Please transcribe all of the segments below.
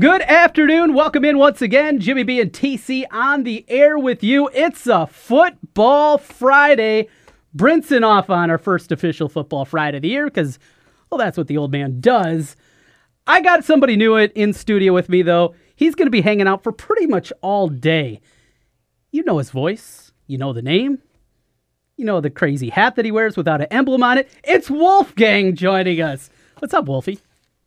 Good afternoon. Welcome in once again. Jimmy B and TC on the air with you. It's a football Friday. Brinson off on our first official football Friday of the year because, well, that's what the old man does. I got somebody new in studio with me, though. He's going to be hanging out for pretty much all day. You know his voice, you know the name, you know the crazy hat that he wears without an emblem on it. It's Wolfgang joining us. What's up, Wolfie?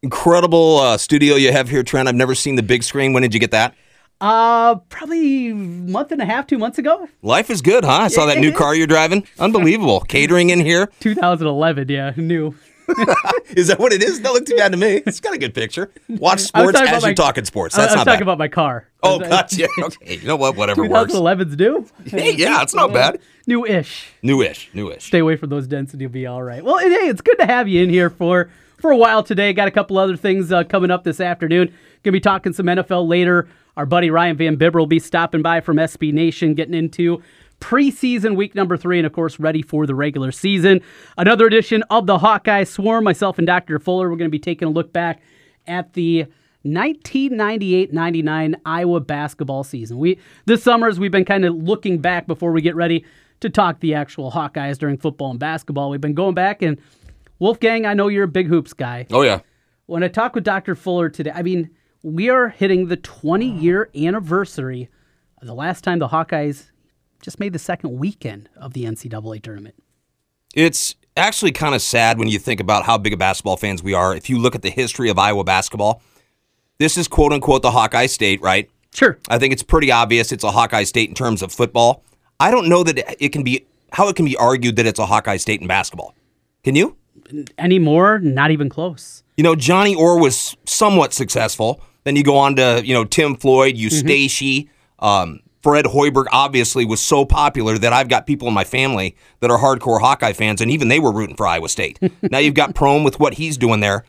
Incredible uh, studio you have here, Trent. I've never seen the big screen. When did you get that? Uh, probably month and a half, two months ago. Life is good, huh? I saw that new car you're driving. Unbelievable. Catering in here. 2011, yeah, new. is that what it is? That looked too bad to me. It's got a good picture. Watch sports as my, you're talking sports. That's I was not talking bad. about my car. Oh, gotcha. Okay, you know what? Whatever works. 2011's new. Hey, yeah, it's not bad. New-ish. New-ish. New-ish. Stay away from those dents and you'll be all right. Well, hey, it's good to have you in here for for a while today. Got a couple other things uh, coming up this afternoon. Gonna be talking some NFL later. Our buddy Ryan Van Bibber will be stopping by from SB Nation, getting into preseason week number three, and of course, ready for the regular season. Another edition of the Hawkeye Swarm. Myself and Dr. Fuller, we're going to be taking a look back at the 1998-99 Iowa basketball season. We this summer, as we've been kind of looking back before we get ready to talk the actual Hawkeyes during football and basketball, we've been going back and Wolfgang, I know you're a big hoops guy. Oh yeah. When I talked with Dr. Fuller today, I mean, we are hitting the 20 year anniversary of the last time the Hawkeyes just made the second weekend of the NCAA tournament. It's actually kind of sad when you think about how big of basketball fans we are. If you look at the history of Iowa basketball, this is quote unquote the Hawkeye State, right? Sure. I think it's pretty obvious it's a Hawkeye State in terms of football. I don't know that it can be how it can be argued that it's a Hawkeye State in basketball. Can you? Anymore, not even close. You know, Johnny Orr was somewhat successful. Then you go on to, you know, Tim Floyd, Eustace, mm-hmm. um, Fred Hoiberg obviously was so popular that I've got people in my family that are hardcore Hawkeye fans, and even they were rooting for Iowa State. now you've got Prohm with what he's doing there.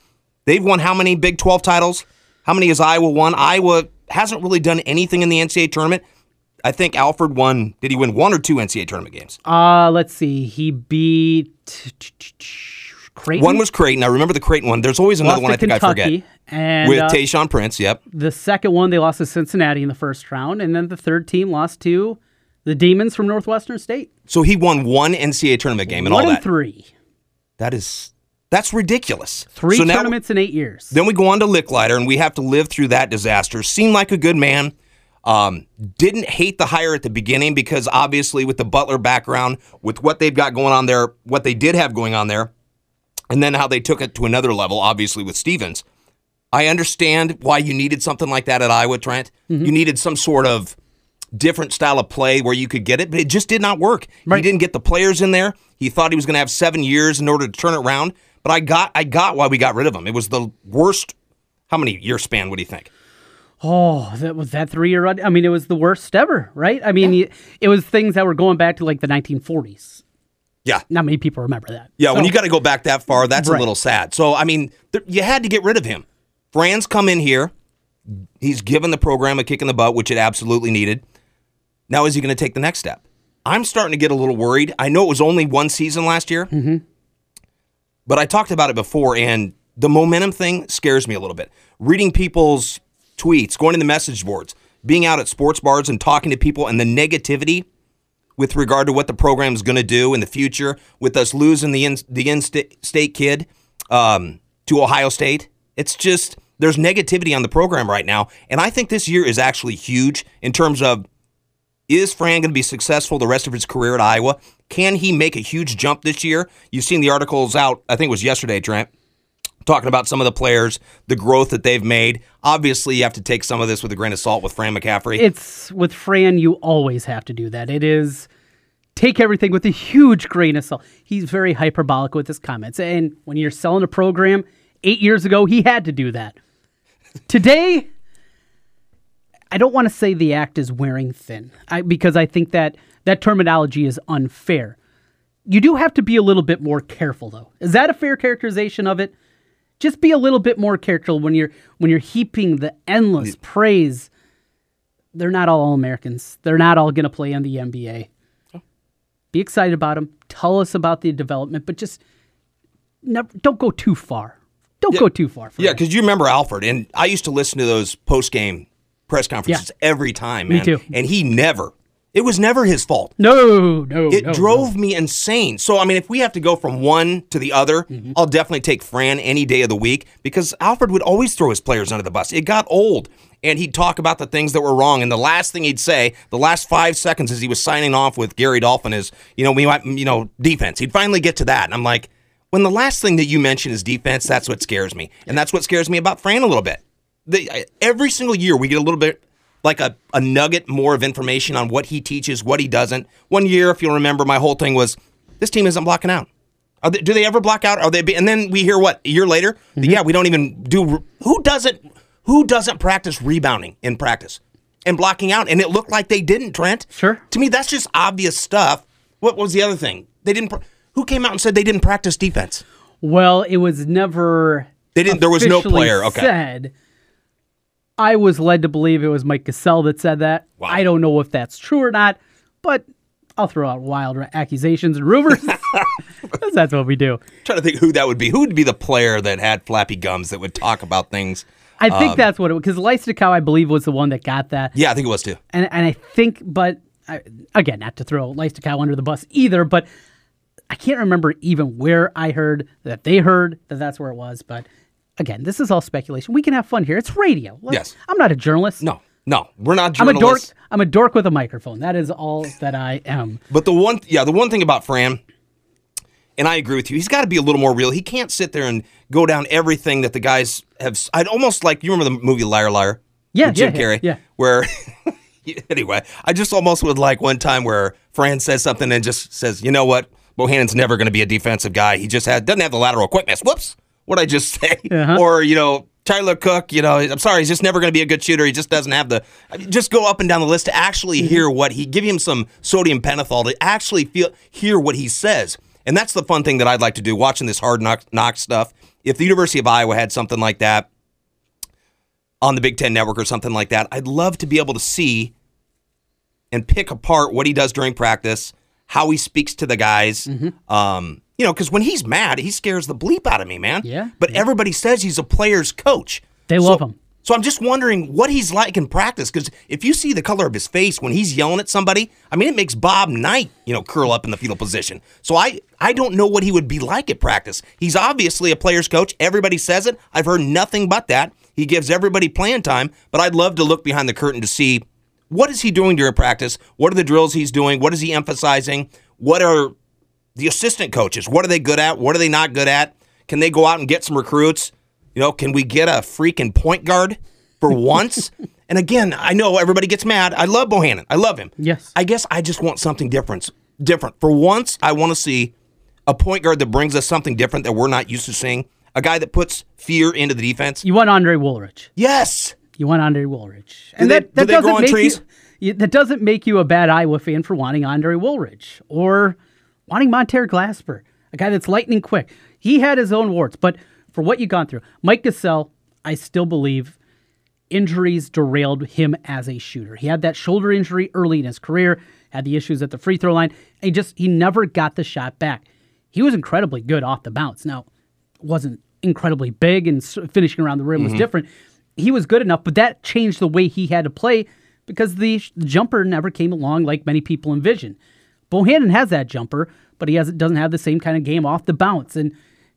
They've won how many Big 12 titles? How many has Iowa won? Iowa hasn't really done anything in the NCAA tournament. I think Alfred won. Did he win one or two NCAA tournament games? Uh, let's see. He beat Creighton. One was Creighton. I remember the Creighton one. There's always another one I think Kentucky, I forget. And With uh, Tayshaun Prince, yep. the second one they lost to Cincinnati in the first round, and then the third team lost to the Demons from Northwestern State. So he won one NCAA tournament game and One all that. three, That is that's ridiculous. three so now- tournaments in eight years. Then we go on to Lickliter, and we have to live through that disaster. Seemed like a good man. Um, didn't hate the hire at the beginning because obviously with the Butler background, with what they've got going on there, what they did have going on there, and then how they took it to another level, obviously with Stevens. I understand why you needed something like that at Iowa, Trent. Mm-hmm. You needed some sort of different style of play where you could get it, but it just did not work. He didn't get the players in there. He thought he was going to have seven years in order to turn it around. But I got, I got why we got rid of him. It was the worst. How many year span would you think? Oh, that was that three year run. I mean, it was the worst ever, right? I mean, it, it was things that were going back to like the 1940s. Yeah, Not many people remember that. yeah. when you got to go back that far, that's Right. a little sad. So I mean, th- you had to get rid of him. Fran's come in here. He's given the program a kick in the butt, which it absolutely needed. Now is he going to take the next step? I'm starting to get a little worried. I know it was only one season last year, mm-hmm. but I talked about it before, and the momentum thing scares me a little bit. Reading people's tweets, going to the message boards, being out at sports bars and talking to people, and the negativity with regard to what the program is going to do in the future, with us losing the in, the in-state kid um, to Ohio State. It's just there's negativity on the program right now, and I think this year is actually huge in terms of is Fran going to be successful the rest of his career at Iowa? Can he make a huge jump this year? You've seen the articles out, I think it was yesterday, Trent, talking about some of the players, the growth that they've made. Obviously, you have to take some of this with a grain of salt with Fran McCaffery. It's with Fran, you always have to do that. It is take everything with a huge grain of salt. He's very hyperbolic with his comments. And when you're selling a program, eight years ago, he had to do that. Today, I don't want to say the act is wearing thin I, because I think that that terminology is unfair. You do have to be a little bit more careful, though. Is that a fair characterization of it? Just be a little bit more careful when you're when you're heaping the endless praise. They're not all Americans. They're not all going to play in the NBA. Be excited about them. Tell us about the development, but just never, don't go too far. Don't go too far. Yeah, because you remember Alfred, and I used to listen to those post game press conferences every time, Me too. And he never, it was never his fault. no, no, It no, drove me insane. So, I mean, if we have to go from one to the other, Mm-hmm. I'll definitely take Fran any day of the week because Alfred would always throw his players under the bus. It got old. And he'd talk about the things that were wrong. And the last thing he'd say, the last five seconds as he was signing off with Gary Dolphin is, you know, we might, you know, defense. He'd finally get to that. And I'm like, when the last thing that you mention is defense, that's what scares me. And that's what scares me about Fran a little bit. The, every single year we get a little bit like a, a nugget more of information on what he teaches, what he doesn't. One year, if you'll remember, my whole thing was this team isn't blocking out. Are they, do they ever block out? Are they? Be, and then we hear what a year later? Mm-hmm. Yeah, we don't even do. Who doesn't? Who doesn't practice rebounding in practice and blocking out? And it looked like they didn't. Trent. Sure. To me, that's just obvious stuff. What was the other thing? They didn't. Who came out and said they didn't practice defense? Well, it was never. They didn't. There was no player. Okay. Said. I was led to believe it was Mike Gesell that said that. Wow. I don't know if that's true or not, but I'll throw out wild accusations and rumors. that's what we do. I'm trying to think who that would be. Who would be the player that had flappy gums that would talk about things? I think Um, that's what it was because Lysticow, I believe, was the one that got that. Yeah, I think it was too. And and I think, but I, again, not to throw Lysticow under the bus either, but I can't remember even where I heard that they heard that that's where it was. But again, this is all speculation. We can have fun here. It's radio. Let's- Yes. I'm not a journalist. No, no, we're not journalists. I'm a dork. I'm a dork with a microphone. That is all that I am. But the one, yeah, the one thing about Fran, and I agree with you, he's got to be a little more real. He can't sit there and go down everything that the guys have. I'd almost like you remember the movie Liar Liar? Yeah, with Jim yeah, Carrey. yeah. Where anyway, I just almost would like one time where Fran says something and just says, you know what, Bohannon's never going to be a defensive guy. He just had doesn't have the lateral quickness. Whoops, what I just say? Uh-huh. Or you know. Tyler Cook, you know, I'm sorry, he's just never going to be a good shooter. He just doesn't have the. Just go up and down the list to actually Mm-hmm. hear what he give him some sodium pentothal to actually feel hear what he says, and that's the fun thing that I'd like to do watching this hard knock, knock stuff. If the University of Iowa had something like that on the Big Ten Network or something like that, I'd love to be able to see and pick apart what he does during practice, how he speaks to the guys. Mm-hmm. Um, you know, because when he's mad, he scares the bleep out of me, man. Yeah, But everybody says he's a player's coach. They So- love him. So I'm just wondering what he's like in practice because if you see the color of his face when he's yelling at somebody, I mean, it makes Bob Knight, you know, curl up in the fetal position. So I, I don't know what he would be like at practice. He's obviously a player's coach. Everybody says it. I've heard nothing but that. He gives everybody playing time, but I'd love to look behind the curtain to see what is he doing during practice? What are the drills he's doing? What is he emphasizing? What are the assistant coaches? What are they good at? What are they not good at? Can they go out and get some recruits? You know, can we get a freaking point guard for once? and again, I know everybody gets mad. I love Bohannon. I love him. Yes. I guess I just want something different. Different. For once, I want to see a point guard that brings us something different that we're not used to seeing. A guy that puts fear into the defense. You want Andre Woolridge. Yes. You want Andre. Do they- do they grow on make trees? You, that doesn't make you a bad Iowa fan for wanting Andre Woolridge or wanting Mon'ter Glasper, a guy that's lightning quick. He had his own warts, but for what you've gone through, Mike Gesell, I still believe injuries derailed him as a shooter. He had that shoulder injury early in his career, had the issues at the free throw line, and he just he never got the shot back. He was incredibly good off the bounce. Now, wasn't incredibly big and finishing around the rim was mm-hmm. different. He was good enough, but that changed the way he had to play because the, sh- the jumper never came along like many people envisioned. Bohannon has that jumper, but he has doesn't have the same kind of game off the bounce, and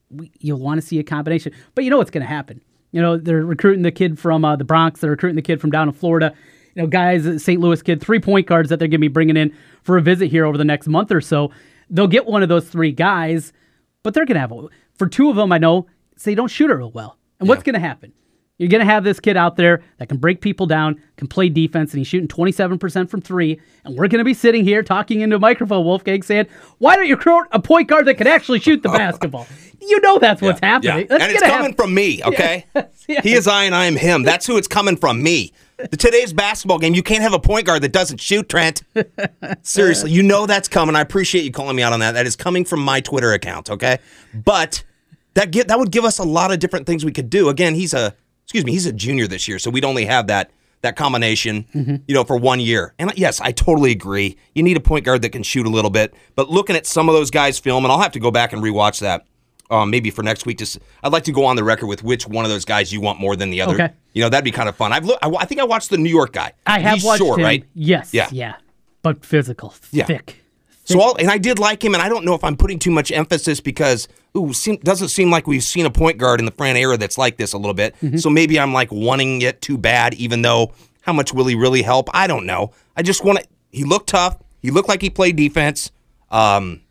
we, you'll want to see a combination. But you know what's going to happen? You know they're recruiting the kid from uh, the Bronx, they're recruiting the kid from down in Florida. You know, guys, uh, St. Louis kid, three point guards that they're going to be bringing in for a visit here over the next month or so. They'll get one of those three guys, but they're going to have for two of them. I know say they don't shoot it real well, and what's going to happen? You're going to have this kid out there that can break people down, can play defense, and he's shooting 27% from three. And we're going to be sitting here talking into a microphone, Wolfgang, saying, Why don't you recruit a point guard that can actually shoot the basketball? You know that's what's happening. Yeah. That's and it's coming happen. from me, okay? Yes. He is I and I am him. That's who it's coming from me. The today's basketball game, you can't have a point guard that doesn't shoot, Trent. Seriously, you know that's coming. I appreciate you calling me out on that. That is coming from my Twitter account, okay? But that get that would give us a lot of different things we could do. Again, he's a excuse me, he's a junior this year, so we'd only have that that combination, Mm-hmm. you know, for one year. And yes, I totally agree. You need a point guard that can shoot a little bit. But looking at some of those guys' film, and I'll have to go back and rewatch that um, maybe for next week. Just I'd like to go on the record with which one of those guys you want more than the other. Okay. You know, that'd be kind of fun. I've look, I, I think I watched the New York guy. I have He's watched short, him. right? Yes. Yeah. Yeah. But physical, Yeah. thick. So, I'll, and I did like him, and I don't know if I'm putting too much emphasis because ooh, seem, doesn't seem like we've seen a point guard in the Fran era that's like this a little bit. Mm-hmm. So maybe I'm like wanting it too bad, even though how much will he really help? I don't know. I just want to. He looked tough. He looked like he played defense. Um,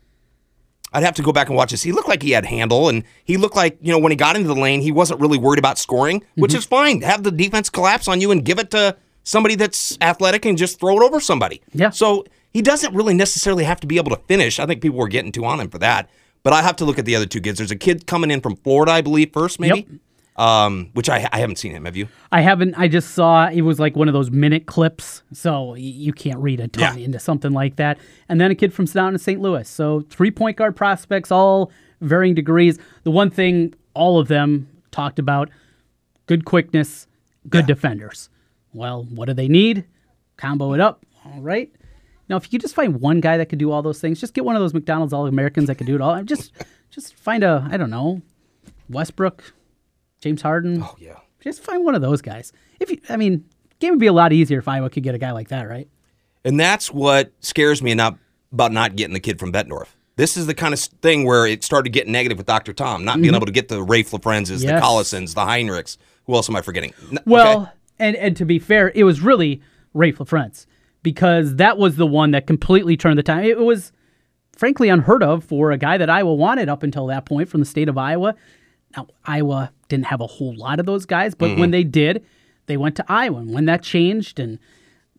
I'd have to go back and watch this. He looked like he had handle, and he looked like you know when he got into the lane, he wasn't really worried about scoring, which Mm-hmm. is fine. Have the defense collapse on you and give it to somebody that's athletic and just throw it over somebody. Yeah. So he doesn't really necessarily have to be able to finish. I think people were getting too on him for that. But I have to look at the other two kids. There's a kid coming in from Florida, I believe, first maybe. Um, which I I haven't seen him. Have you? I haven't. I just saw it was like one of those minute clips, so you can't read a ton Yeah. into something like that. And then a kid from down in St. Louis. So three point guard prospects, all varying degrees. The one thing all of them talked about: good quickness, good defenders. Well, what do they need? Combo it up. All right. Now, if you could just find one guy that could do all those things, just get one of those McDonald's All Americans that could do it all. Just, just find a I don't know, Westbrook, James Harden. Oh yeah. Just find one of those guys. If you, I mean, game would be a lot easier if Iowa could get a guy like that, right? And that's what scares me not, about not getting the kid from Bettendorf. This is the kind of thing where it started getting negative with Dr. Tom, not being mm-hmm. able to get the Ray Yes. the Collisons, the Hinrichs. Who else am I forgetting? Well, okay. and and to be fair, it was really Ray because that was the one that completely turned the time. It was frankly unheard of for a guy that Iowa wanted up until that point from the state of Iowa. Now, Iowa didn't have a whole lot of those guys, but when mm-hmm. they did, they went to Iowa. And when that changed, and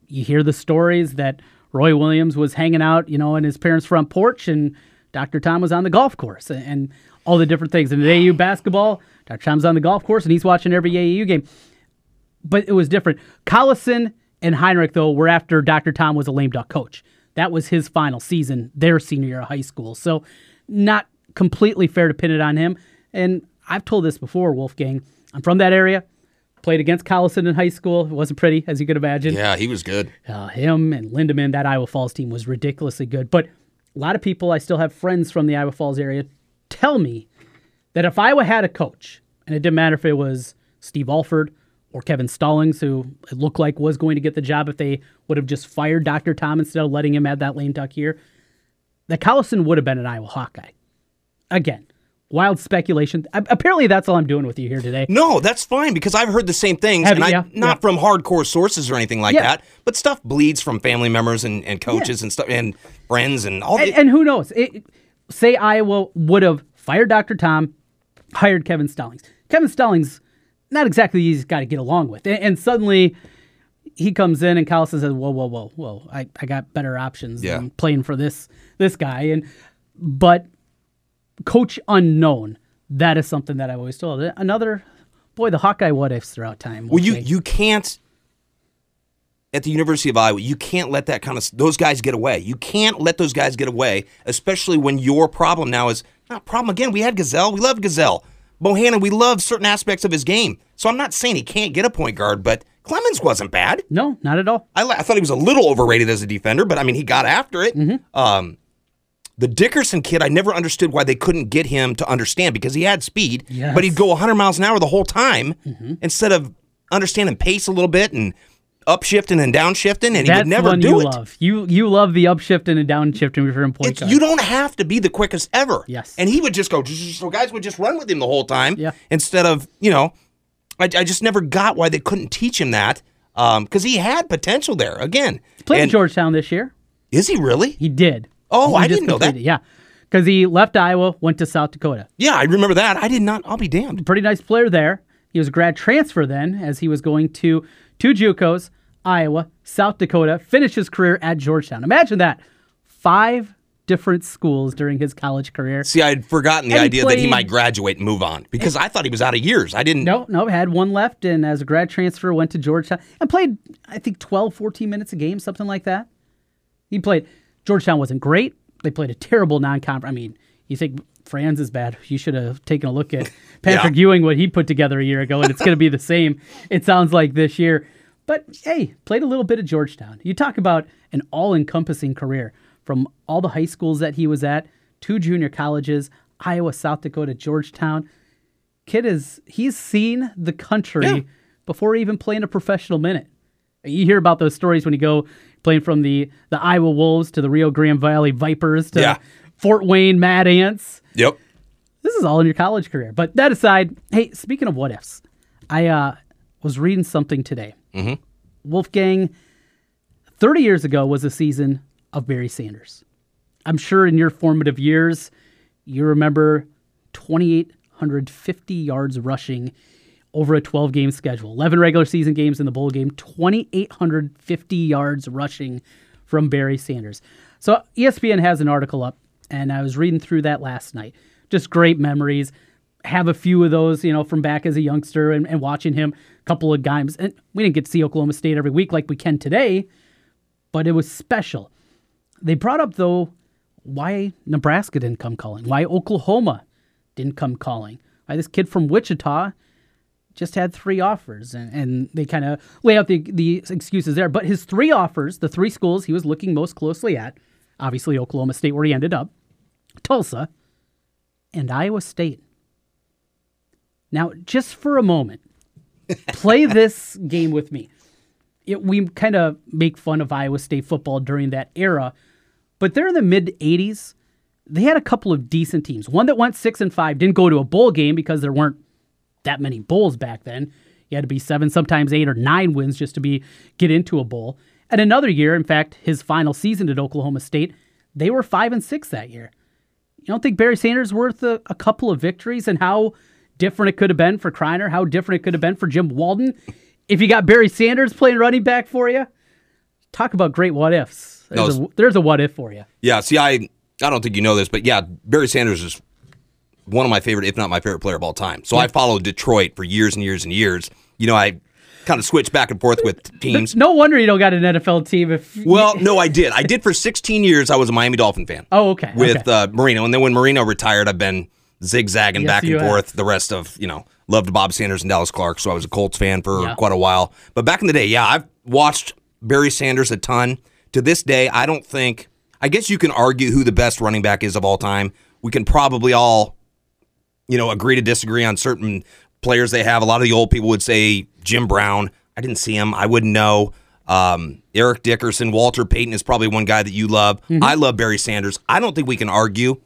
you hear the stories that Roy Williams was hanging out, you know, in his parents' front porch, and Dr. Tom was on the golf course, and, and all the different things. And the AAU basketball, Dr. Tom's on the golf course, and he's watching every AAU game. But it was different. Collison and Hinrich, though, were after Dr. Tom was a lame duck coach. That was his final season, their senior year of high school. So, not completely fair to pin it on him. And I've told this before, Wolfgang. I'm from that area. Played against Collison in high school. It wasn't pretty, as you could imagine. Yeah, he was good. Uh, him and Lindemann, that Iowa Falls team was ridiculously good. But a lot of people, I still have friends from the Iowa Falls area, tell me that if Iowa had a coach, and it didn't matter if it was Steve Alford or Kevin Stallings, who it looked like was going to get the job if they would have just fired Dr. Tom instead of letting him have that lame duck year, that Collison would have been an Iowa Hawkeye. Again, wild speculation. Apparently, that's all I'm doing with you here today. No, that's fine because I've heard the same things, Have and? I, Yeah, not yeah. from hardcore sources or anything like Yeah. that, but stuff bleeds from family members and, and coaches and stuff and friends and all. and, and who knows? It, say Iowa would have fired Dr. Tom, hired Kevin Stallings. Kevin Stallings, not exactly he's got to get along with. And, and suddenly he comes in and Collison says, "Whoa, whoa, whoa, whoa! I, I got better options Yeah. than playing for this this guy." And but coach unknown, that is something that I've always told. Another boy, the Hawkeye what ifs throughout time. well, you you can't at the University of Iowa. You can't let that kind of those guys get away. You can't let those guys get away, especially when your problem now is not problem again. We had Gesell. We love Gesell. Bohannon, we love certain aspects of his game. So I'm not saying he can't get a point guard, but Clemmons wasn't bad. no, not at all. I, I thought he was a little overrated as a defender, but I mean, he got after it. Mm-hmm. Um, the Dickerson kid, I never understood why they couldn't get him to understand because he had speed, Yes. Mm-hmm. but he'd go 100 miles an hour the whole time instead of understanding pace a little bit and upshifting and downshifting, and he would never do you it. love. You you love the upshifting and downshifting for point It's, you don't have to be the quickest ever. Yes. And he would just go, so guys would just run with him the whole time Yeah. instead of, you know, I, I just never got why they couldn't teach him that um, because he had potential there. Again, Played and Georgetown this year. is he really? He did. Oh, He I didn't know that. Yeah, because he left Iowa, went to South Dakota. Yeah, I remember that. I did not. I'll be damned. Pretty nice player there. He was a grad transfer then, as he was going to two JUCOs, Iowa, South Dakota. Finished his career at Georgetown. Imagine that, five different schools during his college career. See, I had forgotten the And he idea that he might graduate and move on because I thought he was out of years. I didn't. No, no, had one left, and as a grad transfer, went to Georgetown and played, I think, 12, 14 minutes a game, something like that. He played. Georgetown wasn't great. They played a terrible non-conference. I mean, you think Fran's is bad? You should have taken a look at Patrick Ewing, what he put together a year ago, and it's going to be the same. It sounds like this year. But hey, played a little bit at Georgetown. You talk about an all-encompassing career from all the high schools that he was at, two junior colleges, Iowa, South Dakota, Georgetown. Kid is he's seen the country Yeah. before even playing a professional minute. You hear about those stories when you go playing from the the Iowa Wolves to the Rio Grande Valley Vipers to Yeah. Fort Wayne Mad Ants. Yep. This is all in your college career. But that aside, hey, speaking of what ifs, I uh, was reading something today. Mm-hmm. Wolfgang, 30 years ago was a season of Barry Sanders. I'm sure in your formative years, you remember 2,850 yards rushing over a 12 game schedule, 11 regular season games in the bowl game, 2,850 yards rushing from Barry Sanders. So ESPN has an article up, and I was reading through that last night. Just great memories. Have a few of those, you know, from back as a youngster and, and watching him couple of games. And we didn't get to see Oklahoma State every week like we can today, but it was special. They brought up, though, why Nebraska didn't come calling, why Oklahoma didn't come calling, why this kid from Wichita just had three offers, and, and they kind of lay out the, the excuses there. But his three offers, the three schools he was looking most closely at, obviously Oklahoma State, where he ended up, Tulsa, and Iowa State. Now, just for a moment, play this game with me. It, we kind of make fun of Iowa State football during that era, but they're in the mid 80s. They had a couple of decent teams. One that went six and five didn't go to a bowl game because there weren't that many bowls back then. You had to be seven, sometimes eight or nine wins just to be get into a bowl. And another year, in fact, his final season at Oklahoma State, they were five and six that year. You don't think Barry Sanders worth a, a couple of victories and how different it could have been for Criner, how different it could have been for Jim Walden if you got Barry Sanders playing running back for you? Talk about great what ifs. There's, No, a, there's a what if for you. Yeah. See, I I don't think you know this, but yeah, Barry Sanders is one of my favorite, if not my favorite player of all time. So I followed Detroit for years and years and years. You know, I kind of switched back and forth with teams. No wonder you don't got an NFL team if Well, no, I did. I did for 16 years. I was a Miami Dolphin fan. Oh, okay, With okay. Uh, Marino, and then when Marino retired, I've been zigzagging Yes, back and have. forth. The rest of you know, loved Bob Sanders and Dallas Clark, so I was a Colts fan for Yeah. quite a while. But back in the day, yeah, I've watched Barry Sanders a ton. To this day, I don't think. I guess you can argue who the best running back is of all time. We can probably all you know, agree to disagree on certain players they have. A lot of the old people would say Jim Brown. I didn't see him. I wouldn't know. Um, Eric Dickerson, Walter Payton is probably one guy that you love. I love Barry Sanders. I don't think we can argue.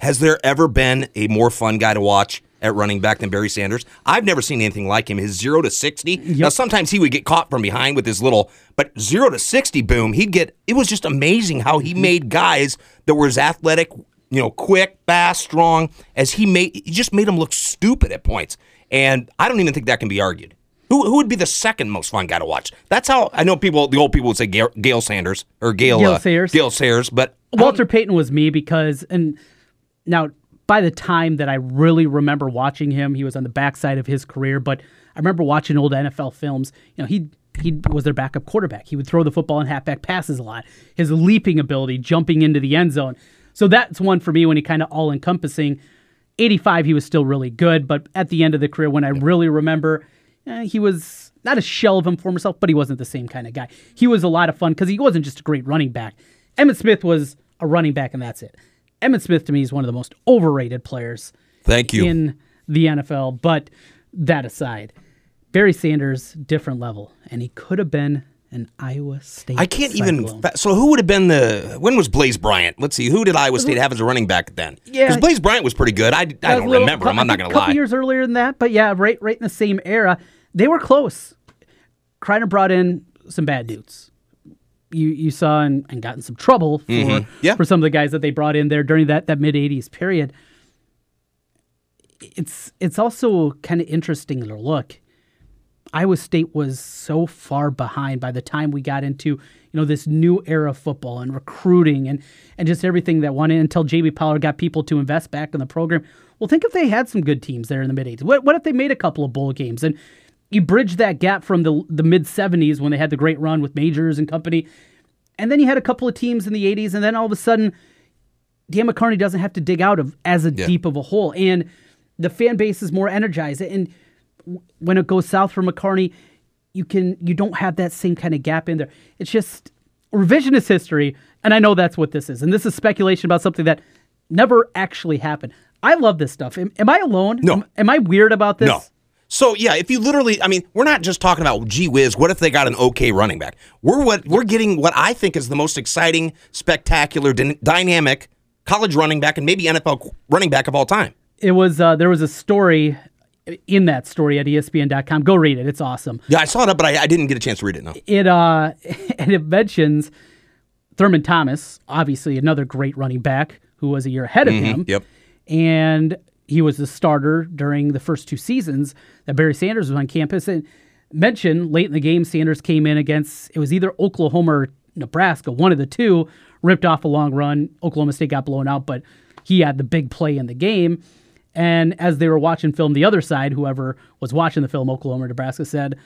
Has there ever been a more fun guy to watch at running back than Barry Sanders? I've never seen anything like him. His zero to sixty. Now sometimes he would get caught from behind with his little, but zero to sixty, boom, he'd get. It was just amazing how he made guys that were as athletic, you know, quick, fast, strong as he made. He just made them look stupid at points, and I don't even think that can be argued. Who, who would be the second most fun guy to watch? That's how I know people. The old people would say Gale, Gale Sanders or Gale Gale uh, Sayers. Gale Sayers, but Walter Payton was me because, and now by the time that I really remember watching him, he was on the backside of his career. But I remember watching old NFL films. You know, he he was their backup quarterback. He would throw the football and halfback passes a lot. His leaping ability, jumping into the end zone. So that's one for me when he kind of all encompassing. 85, he was still really good, but at the end of the career, when I really remember, eh, he was not a shell of him for himself, but he wasn't the same kind of guy. He was a lot of fun because he wasn't just a great running back. Emmitt Smith was a running back, and that's it. Emmitt Smith to me is one of the most overrated players thank you. in the NFL. But that aside, Barry Sanders, different level, and he could have been an Iowa State. I can't even. Fa- So who would have been the? When was Blaise Bryant? Let's see. Who did Iowa State have as a running back then? Yeah. because Blaise Bryant was pretty good. I, I don't little- remember him. I'm not going A to couple lie. years earlier than that, but yeah, right, right in the same era, they were close. Criner brought in some bad dudes. You you saw and, and got in some trouble for Mm-hmm. Yeah. for some of the guys that they brought in there during that that mid '80s period. It's it's also kind of interesting to look. Iowa State was so far behind by the time we got into you know this new era of football and recruiting and and just everything that went in until JB Pollard got people to invest back in the program. Well, think if they had some good teams there in the mid 80s. What what if they made a couple of bowl games and you bridge that gap from the the mid 70s when they had the great run with Majors and company, and then you had a couple of teams in the 80s, and then all of a sudden Dan McCarney doesn't have to dig out of as a deep of a hole, and the fan base is more energized. And when it goes south for McCarney, you can you don't have that same kind of gap in there. It's just revisionist history, and I know that's what this is. And this is speculation about something that never actually happened. I love this stuff. Am, am I alone? No. Am, am I weird about this? No. So yeah, if you literally, I mean, we're not just talking about gee whiz. What if they got an okay running back? We're what we're getting. What I think is the most exciting, spectacular, dy- dynamic college running back and maybe NFL running back of all time. It was uh, there was a story in that story at ESPN.com. Go read it. It's awesome. Yeah, I saw it, up, but I, I didn't get a chance to read it. No. It uh and it mentions Thurman Thomas, obviously another great running back who was a year ahead of him. Yep. And he was the starter during the first two seasons that Barry Sanders was on campus. And mentioned late in the game, Sanders came in against it was either Oklahoma or Nebraska, one of the two, ripped off a long run. Oklahoma State got blown out, but he had the big play in the game. And as they were watching film, the other side, whoever was watching the film, Oklahoma or Nebraska, said,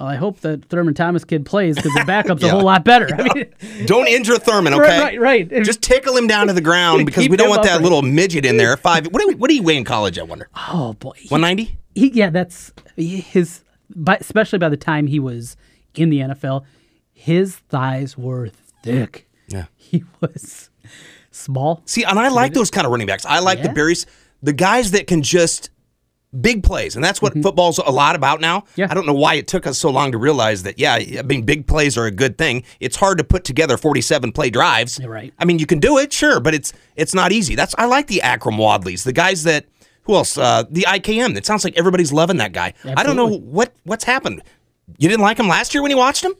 Well, I hope that Thurman Thomas kid plays because the backup's a whole lot better. I mean, Don't injure Thurman, okay? Right, right, right. Just tickle him down to the ground because we don't want that upright. little midget in there. Five. What do we, what do you weigh in college? I wonder. oh, boy. One ninety. he, yeah, that's his. But especially by the time he was in the NFL, his thighs were thick. Yeah. He was small. See, and I like those kind of running backs. I like the Yeah. Barry's, the guys that can just big plays, and that's what football's a lot about now. Mm-hmm. Yeah. I don't know why it took us so long to realize that. Yeah, I mean, big plays are a good thing. It's hard to put together forty-seven play drives. You're right. I mean, you can do it, sure, but it's it's not easy. That's I like the Akrum Wadleys, the guys that. Who else? Uh, the IKM. It sounds like everybody's loving that guy. I don't know what what's happened. You didn't like him last year when you watched him.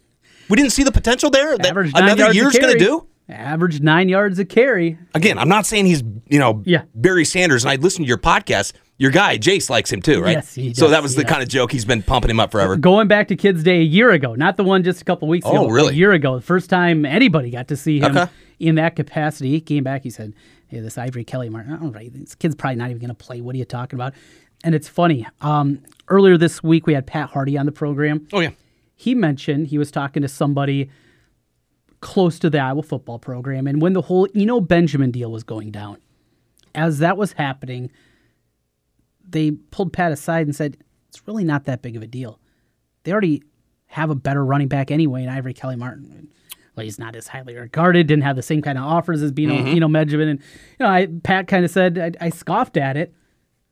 We didn't see the potential there that Average another year's going to do. Average nine yards a carry. Again, I'm not saying he's, you know, Yeah. Barry Sanders, and I listened to your podcast. Your guy, Jace, likes him too, right? Yes, he does, So that was the kind of joke he's been pumping him up forever. Going back to Kids Day a year ago, not the one just a couple weeks Oh, ago. really? A year ago, the first time anybody got to see him Okay. in that capacity. He came back. He said, "Hey, this Ivory Kelly Martin, all right, this kid's probably not even going to play. What are you talking about?" And it's funny. Um, earlier this week, we had Pat Harty on the program. Oh, yeah. he mentioned he was talking to somebody close to the Iowa football program, and when the whole Eno Benjamin deal was going down, as that was happening, they pulled Pat aside and said, "It's really not that big of a deal. They already have a better running back anyway in Ivory Kelly Martin." Well, he's not as highly regarded. Didn't have the same kind of offers as Bino, mm-hmm. Eno Benjamin, and you know, I, Pat kind of said I, I scoffed at it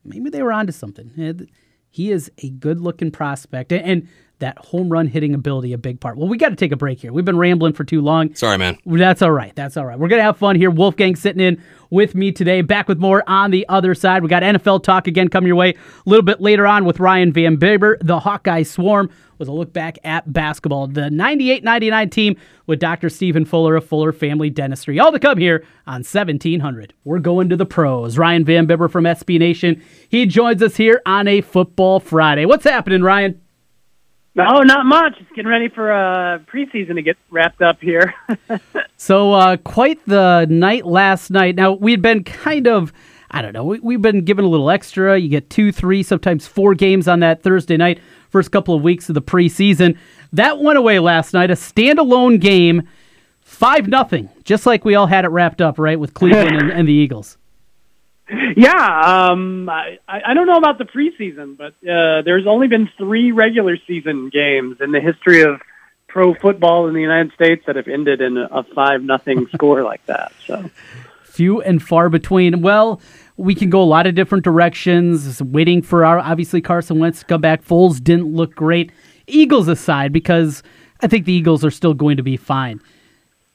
maybe they were onto something. He is a good looking prospect, and, and that home run hitting ability a big part. Well, we got to take a break here. We've been rambling for too long. Sorry, man. That's all right. That's all right. We're gonna have fun here. Wolfgang sitting in with me today. Back with more on the other side. We got NFL talk again coming your way a little bit later on with Ryan Van Bibber. The Hawkeye Swarm with a look back at basketball. The 98-99 team with Dr. Stephen Fuller of Fuller Family Dentistry. All to come here on 1700. We're going to the pros. Ryan Van Bibber from SB Nation. He joins us here on a Football Friday. What's happening, Ryan? No, not much. Just getting ready for uh, preseason to get wrapped up here. So, uh, quite the night last night. Now, we'd been kind of, I don't know, we, we've been given a little extra. You get two, three, sometimes four games on that Thursday night, first couple of weeks of the preseason. That went away last night, a standalone game, 5 nothing, just like we all had it wrapped up, right, with Cleveland and, and the Eagles. Yeah, um, I, I don't know about the preseason, but uh, there's only been three regular season games in the history of pro football in the United States that have ended in a, a five nothing score like that. So few and far between. Well, we can go a lot of different directions. Waiting for our obviously Carson Wentz to come back. Foles didn't look great. Eagles aside, because I think the Eagles are still going to be fine.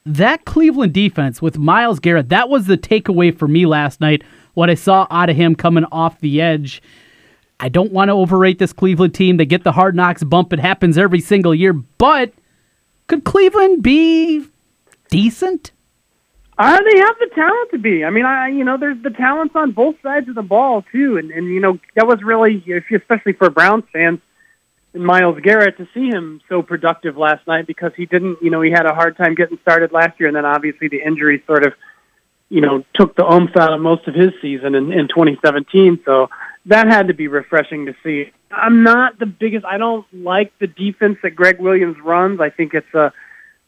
That Cleveland defense with Myles Garrett, that was the takeaway for me last night. What I saw out of him coming off the edge. I don't want to overrate this Cleveland team. They get the hard knocks bump. It happens every single year. But could Cleveland be decent? Uh, they have the talent to be. I mean, I you know, there's the talents on both sides of the ball too, and and you know that was really, especially for Browns fans, Myles Garrett to see him so productive last night because he didn't, you know, he had a hard time getting started last year, and then obviously the injury sort of, you know, took the oomph out of most of his season in, in 2017. So that had to be refreshing to see. I'm not the biggest. I don't like the defense that Gregg Williams runs. I think it's a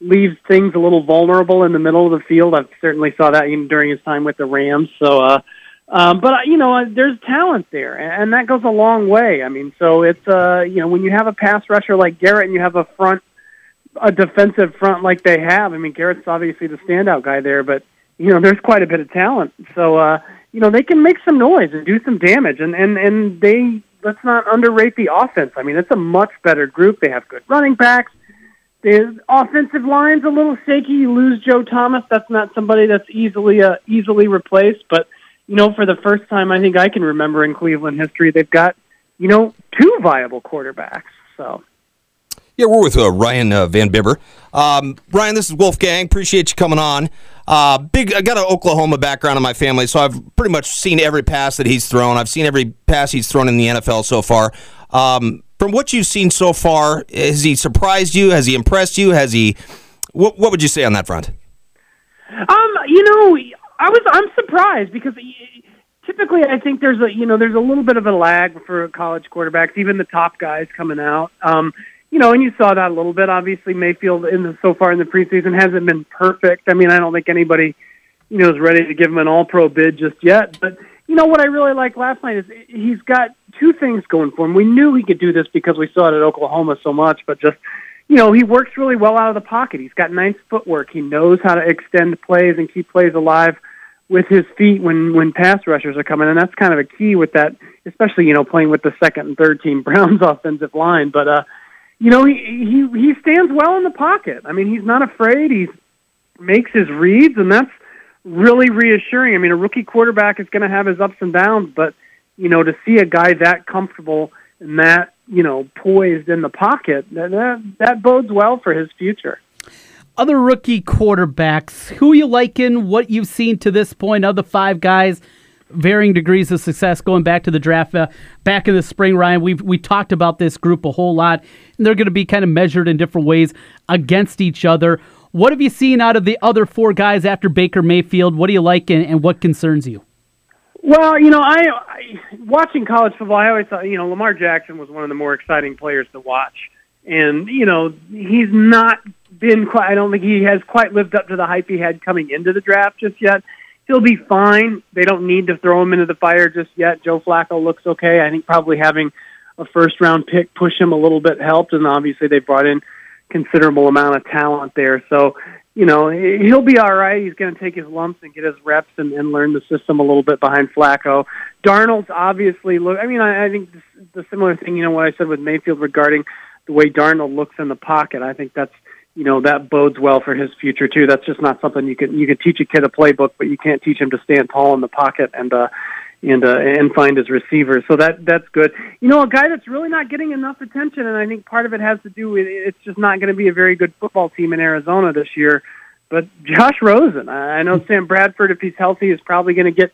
leaves things a little vulnerable in the middle of the field. I've certainly saw that even during his time with the Rams. So, uh, um, but you know, there's talent there, and and that goes a long way. I mean, so it's uh, you know, when you have a pass rusher like Garrett and you have a front, a defensive front like they have. I mean, Garrett's obviously the standout guy there, but you know, there's quite a bit of talent. So uh, you know, they can make some noise and do some damage. And and and they let's not underrate the offense. I mean, it's a much better group. They have good running backs. The offensive line's a little shaky. You lose Joe Thomas. That's not somebody that's easily uh, easily replaced. But you know, for the first time I think I can remember in Cleveland history, they've got you know two viable quarterbacks. So. Yeah, we're with uh, Ryan uh, Van Bibber. Um, Ryan, this is Wolfgang. Appreciate you coming on. Uh, big, I got an Oklahoma background in my family, so I've pretty much seen every pass that he's thrown. I've seen every pass he's thrown in the NFL so far. Um, from what you've seen so far, has he surprised you? Has he impressed you? Has he? What, what would you say on that front? Um, you know, I was I'm surprised because typically I think there's a you know there's a little bit of a lag for college quarterbacks, even the top guys coming out. Um, you know, and you saw that a little bit. Obviously, Mayfield in the, so far in the preseason hasn't been perfect. I mean, I don't think anybody, you know, is ready to give him an All-Pro bid just yet. But you know what I really liked last night is he's got two things going for him. We knew he could do this because we saw it at Oklahoma so much, but just you know, he works really well out of the pocket. He's got nice footwork. He knows how to extend plays and keep plays alive with his feet when when pass rushers are coming, and that's kind of a key with that, especially you know playing with the second and third team Browns offensive line. But uh, you know, he he he stands well in the pocket. I mean, he's not afraid. He makes his reads, and that's really reassuring. I mean, a rookie quarterback is going to have his ups and downs, but you know, to see a guy that comfortable and that you know poised in the pocket, that that, that bodes well for his future. Other rookie quarterbacks, who you liking? What you've seen to this point of the five guys varying degrees of success going back to the draft uh, back in the spring. Ryan, we we talked about this group a whole lot, and they're going to be kind of measured in different ways against each other. What have you seen out of the other four guys after Baker Mayfield? What do you like, and, and what concerns you? Well, you know, I, I watching college football. I always thought, you know, Lamar Jackson was one of the more exciting players to watch, and you know, he's not been quite. I don't think he has quite lived up to the hype he had coming into the draft just yet he'll be fine. They don't need to throw him into the fire just yet. Joe Flacco looks okay. I think probably having a first round pick push him a little bit helped, and obviously they brought in considerable amount of talent there. So you know he'll be all right. He's going to take his lumps and get his reps and, and learn the system a little bit behind Flacco. Darnold's obviously look. I mean, I, I think the similar thing. You know what I said with Mayfield regarding the way Darnold looks in the pocket. I think that's you know that bodes well for his future too. That's just not something you can you can teach a kid a playbook, but you can't teach him to stand tall in the pocket and uh, and uh, and find his receivers. So that that's good. You know, a guy that's really not getting enough attention, and I think part of it has to do with it's just not going to be a very good football team in Arizona this year. But Josh Rosen, I know Sam Bradford, if he's healthy, is probably going to get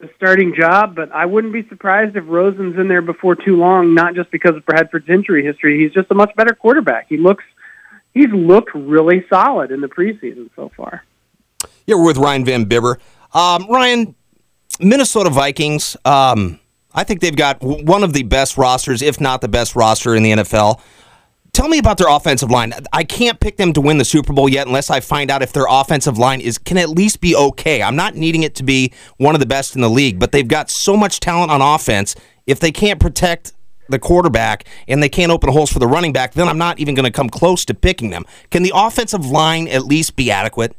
the starting job. But I wouldn't be surprised if Rosen's in there before too long. Not just because of Bradford's injury history, he's just a much better quarterback. He looks he's looked really solid in the preseason so far. Yeah, we're with Ryan Van Bibber. Um, Ryan, Minnesota Vikings. Um, I think they've got one of the best rosters, if not the best roster in the NFL. Tell me about their offensive line. I can't pick them to win the Super Bowl yet unless I find out if their offensive line is can at least be okay. I'm not needing it to be one of the best in the league, but they've got so much talent on offense. If they can't protect the quarterback and they can't open holes for the running back, then I'm not even going to come close to picking them. Can the offensive line at least be adequate?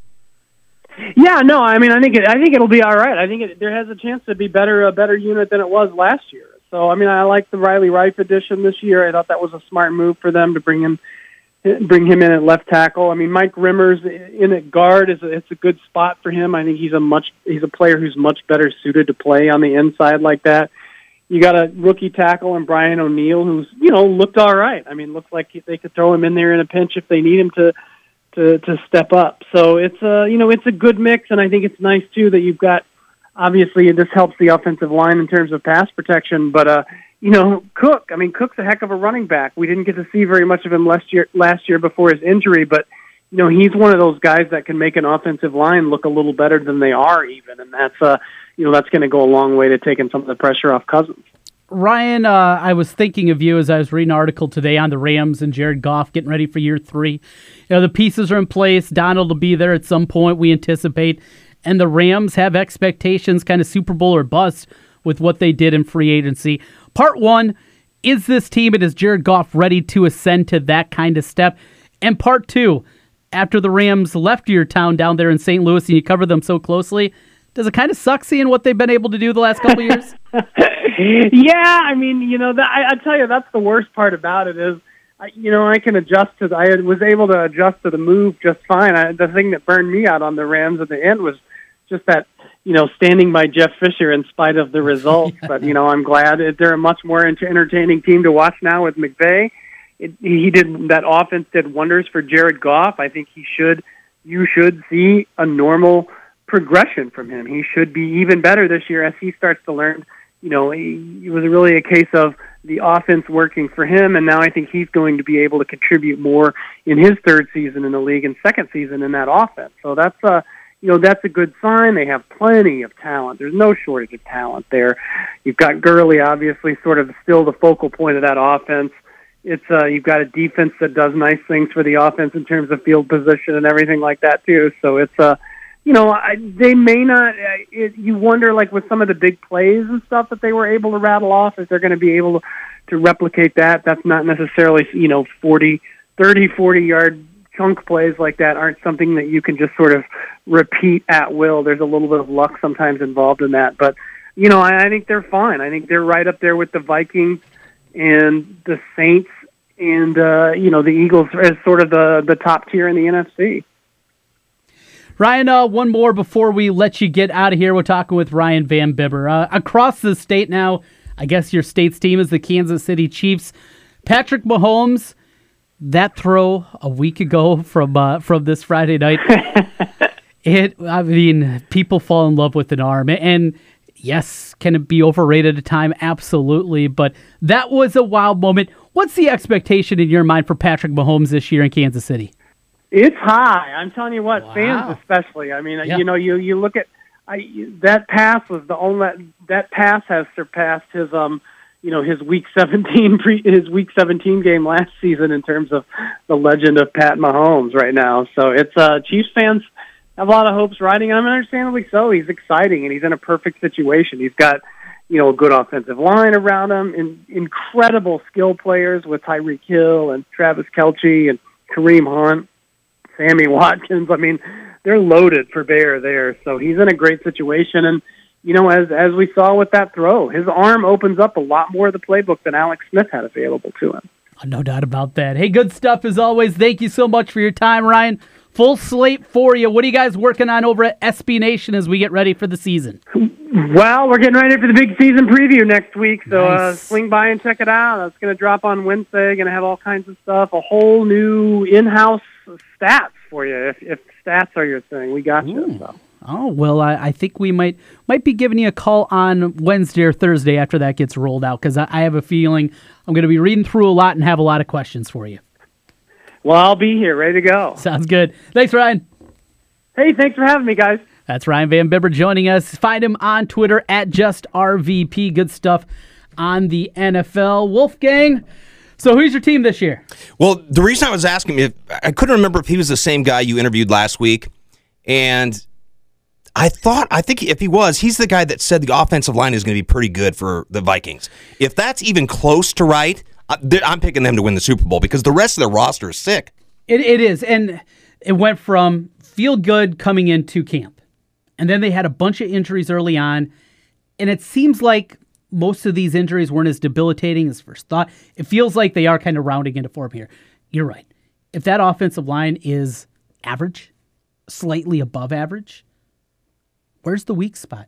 Yeah, no, I mean, I think it, I think it'll be all right. I think it, there has a chance to be better a better unit than it was last year. So, I mean, I like the Riley Reiff addition this year. I thought that was a smart move for them to bring him bring him in at left tackle. I mean, Mike Remmers in at guard is a, it's a good spot for him. I think he's a much he's a player who's much better suited to play on the inside like that you got a rookie tackle and Brian O'Neill, who's you know looked all right. I mean, looks like they could throw him in there in a pinch if they need him to to to step up. So it's a you know it's a good mix, and I think it's nice too that you've got obviously this helps the offensive line in terms of pass protection, but uh you know Cook. I mean, Cook's a heck of a running back. We didn't get to see very much of him last year last year before his injury, but you know he's one of those guys that can make an offensive line look a little better than they are even, and that's uh you know that's going to go a long way to taking some of the pressure off Cousins. Ryan, uh, I was thinking of you as I was reading an article today on the Rams and Jared Goff getting ready for year three. You know, the pieces are in place. Donald will be there at some point, we anticipate. And the Rams have expectations, kind of Super Bowl or bust, with what they did in free agency. Part one is this team and is Jared Goff ready to ascend to that kind of step? And part two, after the Rams left your town down there in St. Louis and you cover them so closely, does it kind of suck seeing what they've been able to do the last couple years? yeah, I mean, you know, that, I, I tell you, that's the worst part about it is, I, you know, I can adjust to. I was able to adjust to the move just fine. I, the thing that burned me out on the Rams at the end was just that, you know, standing by Jeff Fisher in spite of the results. but you know, I'm glad they're a much more entertaining team to watch now with McVay. It, he did that offense did wonders for Jared Goff. I think he should. You should see a normal progression from him. He should be even better this year as he starts to learn. You know, it was really a case of the offense working for him, and now I think he's going to be able to contribute more in his third season in the league and second season in that offense. So that's a, you know, that's a good sign. They have plenty of talent. There's no shortage of talent there. You've got Gurley, obviously, sort of still the focal point of that offense. It's uh, you've got a defense that does nice things for the offense in terms of field position and everything like that too. So it's uh, you know, I, they may not. Uh, it, you wonder, like with some of the big plays and stuff that they were able to rattle off, if they're going to be able to, to replicate that. That's not necessarily, you know, forty, thirty, forty yard chunk plays like that aren't something that you can just sort of repeat at will. There's a little bit of luck sometimes involved in that, but you know, I, I think they're fine. I think they're right up there with the Vikings and the Saints and uh, you know the Eagles as sort of the the top tier in the NFC. Ryan, uh, one more before we let you get out of here. We're talking with Ryan Van Bibber. Uh, across the state now, I guess your state's team is the Kansas City Chiefs. Patrick Mahomes, that throw a week ago from uh, from this Friday night, it. I mean, people fall in love with an arm, and yes, can it be overrated at a time? Absolutely, but that was a wild moment. What's the expectation in your mind for Patrick Mahomes this year in Kansas City? It's high. I'm telling you what, Wow. fans especially. I mean, Yeah. you know, you you look at I, that pass was the only that pass has surpassed his um, you know, his week 17 pre, his week 17 game last season in terms of the legend of Pat Mahomes right now. So it's uh Chiefs fans have a lot of hopes riding on him, understandably so. He's exciting and he's in a perfect situation. He's got you know, a good offensive line around him, and incredible skill players with Tyreek Hill and Travis Kelce and Kareem Hunt. Sammy Watkins. I mean, they're loaded for Bear there. So he's in a great situation. And, you know, as as we saw with that throw, his arm opens up a lot more of the playbook than Alex Smith had available to him. Oh, No doubt about that. Hey, good stuff as always. Thank you so much for your time, Ryan. Full slate for you. What are you guys working on over at SB Nation as we get ready for the season? Well, we're getting ready for the big season preview next week, so uh, swing by and check it out. It's going to drop on Wednesday. Going to have all kinds of stuff, a whole new in-house stats for you. If, if stats are your thing, we got you. So. Oh well, I, I think we might might be giving you a call on Wednesday or Thursday after that gets rolled out because I, I have a feeling I'm going to be reading through a lot and have a lot of questions for you. Well, I'll be here, ready to go. Sounds good. Thanks, Ryan. Hey, thanks for having me, guys. That's Ryan Van Bibber joining us. Find him on Twitter at JustRVP. Good stuff on the NFL. Wolfgang. So who's your team this year? Well, the reason I was asking if I couldn't remember if he was the same guy you interviewed last week, and I thought I think if he was, he's the guy that said the offensive line is going to be pretty good for the Vikings. If that's even close to right, I'm picking them to win the Super Bowl because the rest of their roster is sick. It, it is. And it went from feel good coming into camp. And then they had a bunch of injuries early on. And it seems like most of these injuries weren't as debilitating as first thought. It feels like they are kind of rounding into form here. You're right. If that offensive line is average, slightly above average, where's the weak spot?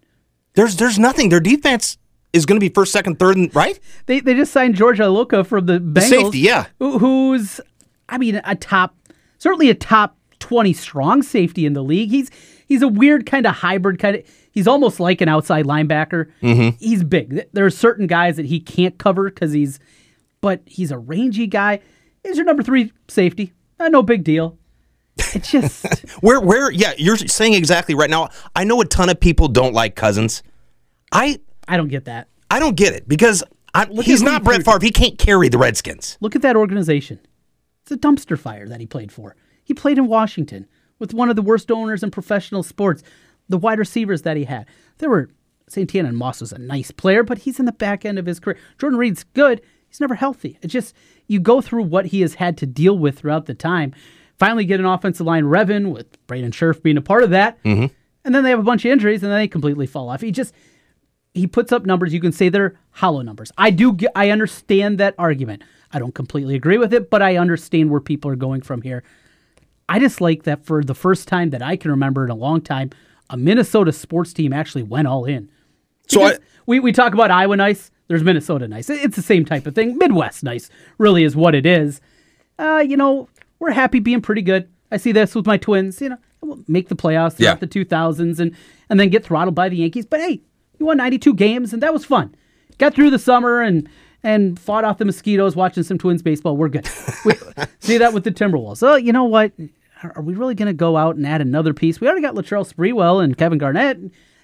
There's there's nothing. Their defense is going to be first, second, third, and right. They, they just signed George Iloka from the Bengals. safety, yeah. who- Who's, I mean, a top, certainly a top 20 strong safety in the league. He's he's a weird kind of hybrid kind of, he's almost like an outside linebacker. Mm-hmm. He's big. Th- There are certain guys that he can't cover because he's, but he's a rangy guy. Is your number three safety. Uh, no big deal. It's just, Where where yeah, you're saying exactly right now. I know a ton of people don't like Cousins. I I don't get that. I don't get it because I, Look he's not Brett Favre. He can't carry the Redskins. Look at that organization. It's a dumpster fire that he played for. He played in Washington with one of the worst owners in professional sports. The wide receivers that he had. There were Santana and Moss was a nice player, but he's in the back end of his career. Jordan Reed's good. He's never healthy. It's just you go through what he has had to deal with throughout the time. Finally get an offensive line Revin with Brandon Scherff being a part of that. Mm-hmm. and then they have a bunch of injuries, and then they completely fall off. He just he puts up numbers. You can say they're hollow numbers. I do. Get, I understand that argument. I don't completely agree with it, but I understand where people are going from here. I just like that for the first time that I can remember in a long time, a Minnesota sports team actually went all in. So I, we, we talk about Iowa nice. There's Minnesota nice. It's the same type of thing. Midwest nice really is what it is. Uh, you know, we're happy being pretty good. I see this with my twins. You know, make the playoffs throughout Yeah. the 2000s and and then get throttled by the Yankees. But hey, you won 92 games and that was fun. Got through the summer and and fought off the mosquitoes watching some Twins baseball. We're good. We, see that with the Timberwolves. So you know what? Are, we really going to go out and add another piece? We already got Latrell Sprewell and Kevin Garnett.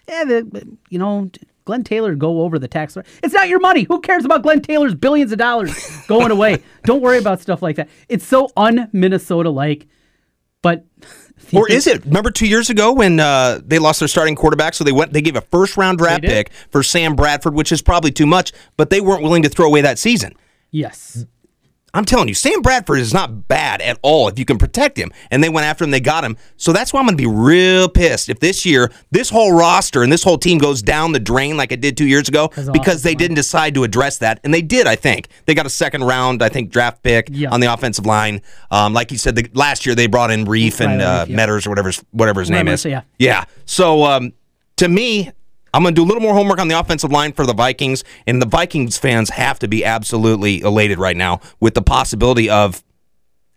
Yeah, the, you know, Glen Taylor go over the tax. It's not your money. Who cares about Glen Taylor's billions of dollars going away? Don't worry about stuff like that. It's so un-Minnesota like, but or is it? Remember two years ago when uh, they lost their starting quarterback, so they went. They gave a first round draft pick for Sam Bradford, which is probably too much, but they weren't willing to throw away that season. yes, I'm telling you, Sam Bradford is not bad at all if you can protect him. And they went after him, they got him. So that's why I'm going to be real pissed if this year this whole roster and this whole team goes down the drain like it did two years ago because they line. didn't decide to address that. And they did, I think. They got a second round, I think, draft pick Yeah. on the offensive line. Um, like you said, the, last year they brought in Reiff and uh, Reiff, yeah. Metters or whatever, his- whatever his name is. yeah. Yeah. So um, to me, I'm going to do a little more homework on the offensive line for the Vikings, and the Vikings fans have to be absolutely elated right now with the possibility of.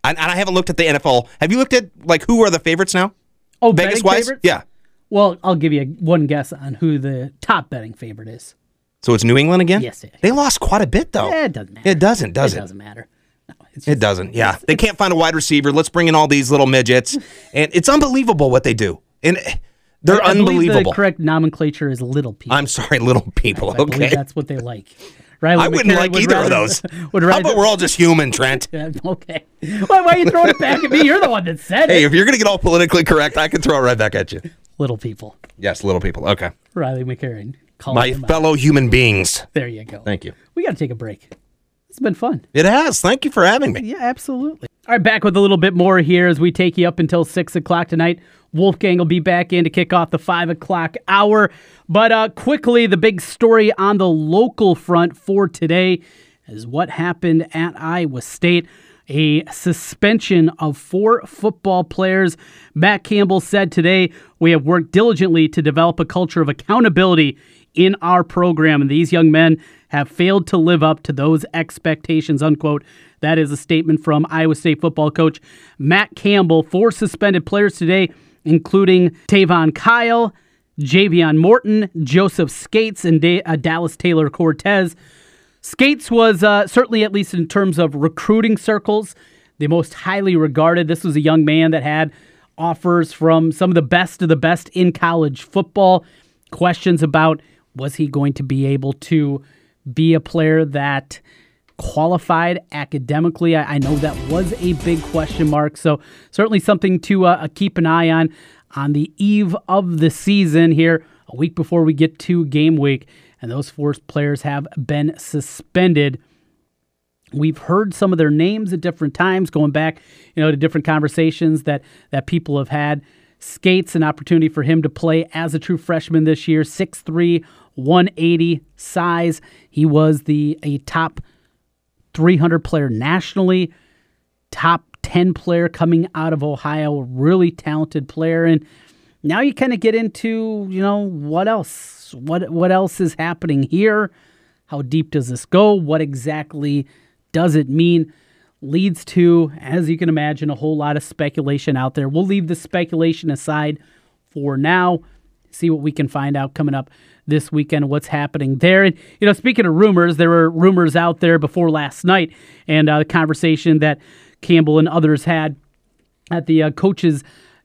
And I haven't looked at the NFL. Have you looked at like who are the favorites now? Oh, Vegas wise, favorites? yeah. Well, I'll give you one guess on who the top betting favorite is. So it's New England again. Yes, it- they lost quite a bit though. Eh, it doesn't matter. It doesn't, does it? it? doesn't matter. No, it's It doesn't. Yeah, they can't find a wide receiver. Let's bring in all these little midgets, and it's unbelievable what they do. And they're I believe unbelievable. The correct nomenclature is little people. I'm sorry, little people. I Okay, that's what they like. Riley I wouldn't like would either of those. Would How about we're all just human, Trent? Okay. Why, why are you throwing it back at me? You're the one that said Hey, it. Hey, if you're gonna get all politically correct, I can throw it right back at you. Little people. Yes, little people. Okay, Riley McCarron. my them out. fellow human beings. There you go. Thank you. We got to take a break. It's been fun. It has. Thank you for having me. Yeah, absolutely. All right, back with a little bit more here as we take you up until six o'clock tonight. Wolfgang will be back in to kick off the five o'clock hour. But uh, quickly, the big story on the local front for today is what happened at Iowa State. A suspension of four football players. Matt Campbell said today, We have worked diligently to develop a culture of accountability in our program, and these young men have failed to live up to those expectations, unquote. That is a statement from Iowa State football coach Matt Campbell. Four suspended players today, including Tavon Kyle, Javion Morton, Joseph Scates, and uh, Dallas Taylor Cortez. Scates was uh, certainly, at least in terms of recruiting circles, the most highly regarded. This was a young man that had offers from some of the best of the best in college football. Questions about was he going to be able to be a player that qualified academically? I, I know that was a big question mark. So, certainly something to uh, keep an eye on on the eve of the season here, a week before we get to game week. And those four players have been suspended. We've heard some of their names at different times, going back, you know, to different conversations that that people have had. Scates, an opportunity for him to play as a true freshman this year, 6'3", 180 size. He was the a top 300 player nationally, top 10 player coming out of Ohio, really talented player. And now you kind of get into, you know, what else? What what else is happening here? How deep does this go? What exactly does it mean? Leads to, as you can imagine, a whole lot of speculation out there. We'll leave the speculation aside for now. See what we can find out coming up this weekend, what's happening there. And, you know, speaking of rumors, there were rumors out there before last night and uh, the conversation that Campbell and others had at the uh, coaches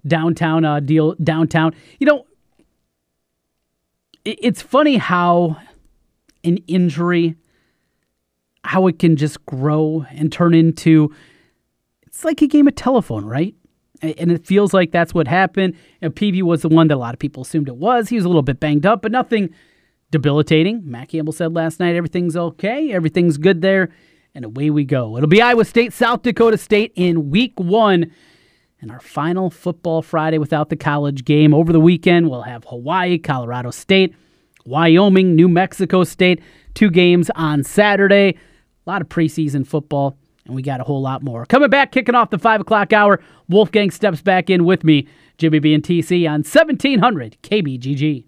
downtown uh, deal downtown. You know, it, it's funny how an injury, how it can just grow and turn into. It's like a game of telephone, right? And it feels like that's what happened. And PV was the one that a lot of people assumed it was. He was a little bit banged up, but nothing debilitating. Matt Campbell said last night everything's okay, everything's good there, and away we go. It'll be Iowa State, South Dakota State in week one. And our final football Friday without the college game. Over the weekend, we'll have Hawaii, Colorado State, Wyoming, New Mexico State. Two games on Saturday. A lot of preseason football, and we got a whole lot more. Coming back, kicking off the 5 o'clock hour, Wolfgang steps back in with me, Jimmy B and TC on 1700 KBGG.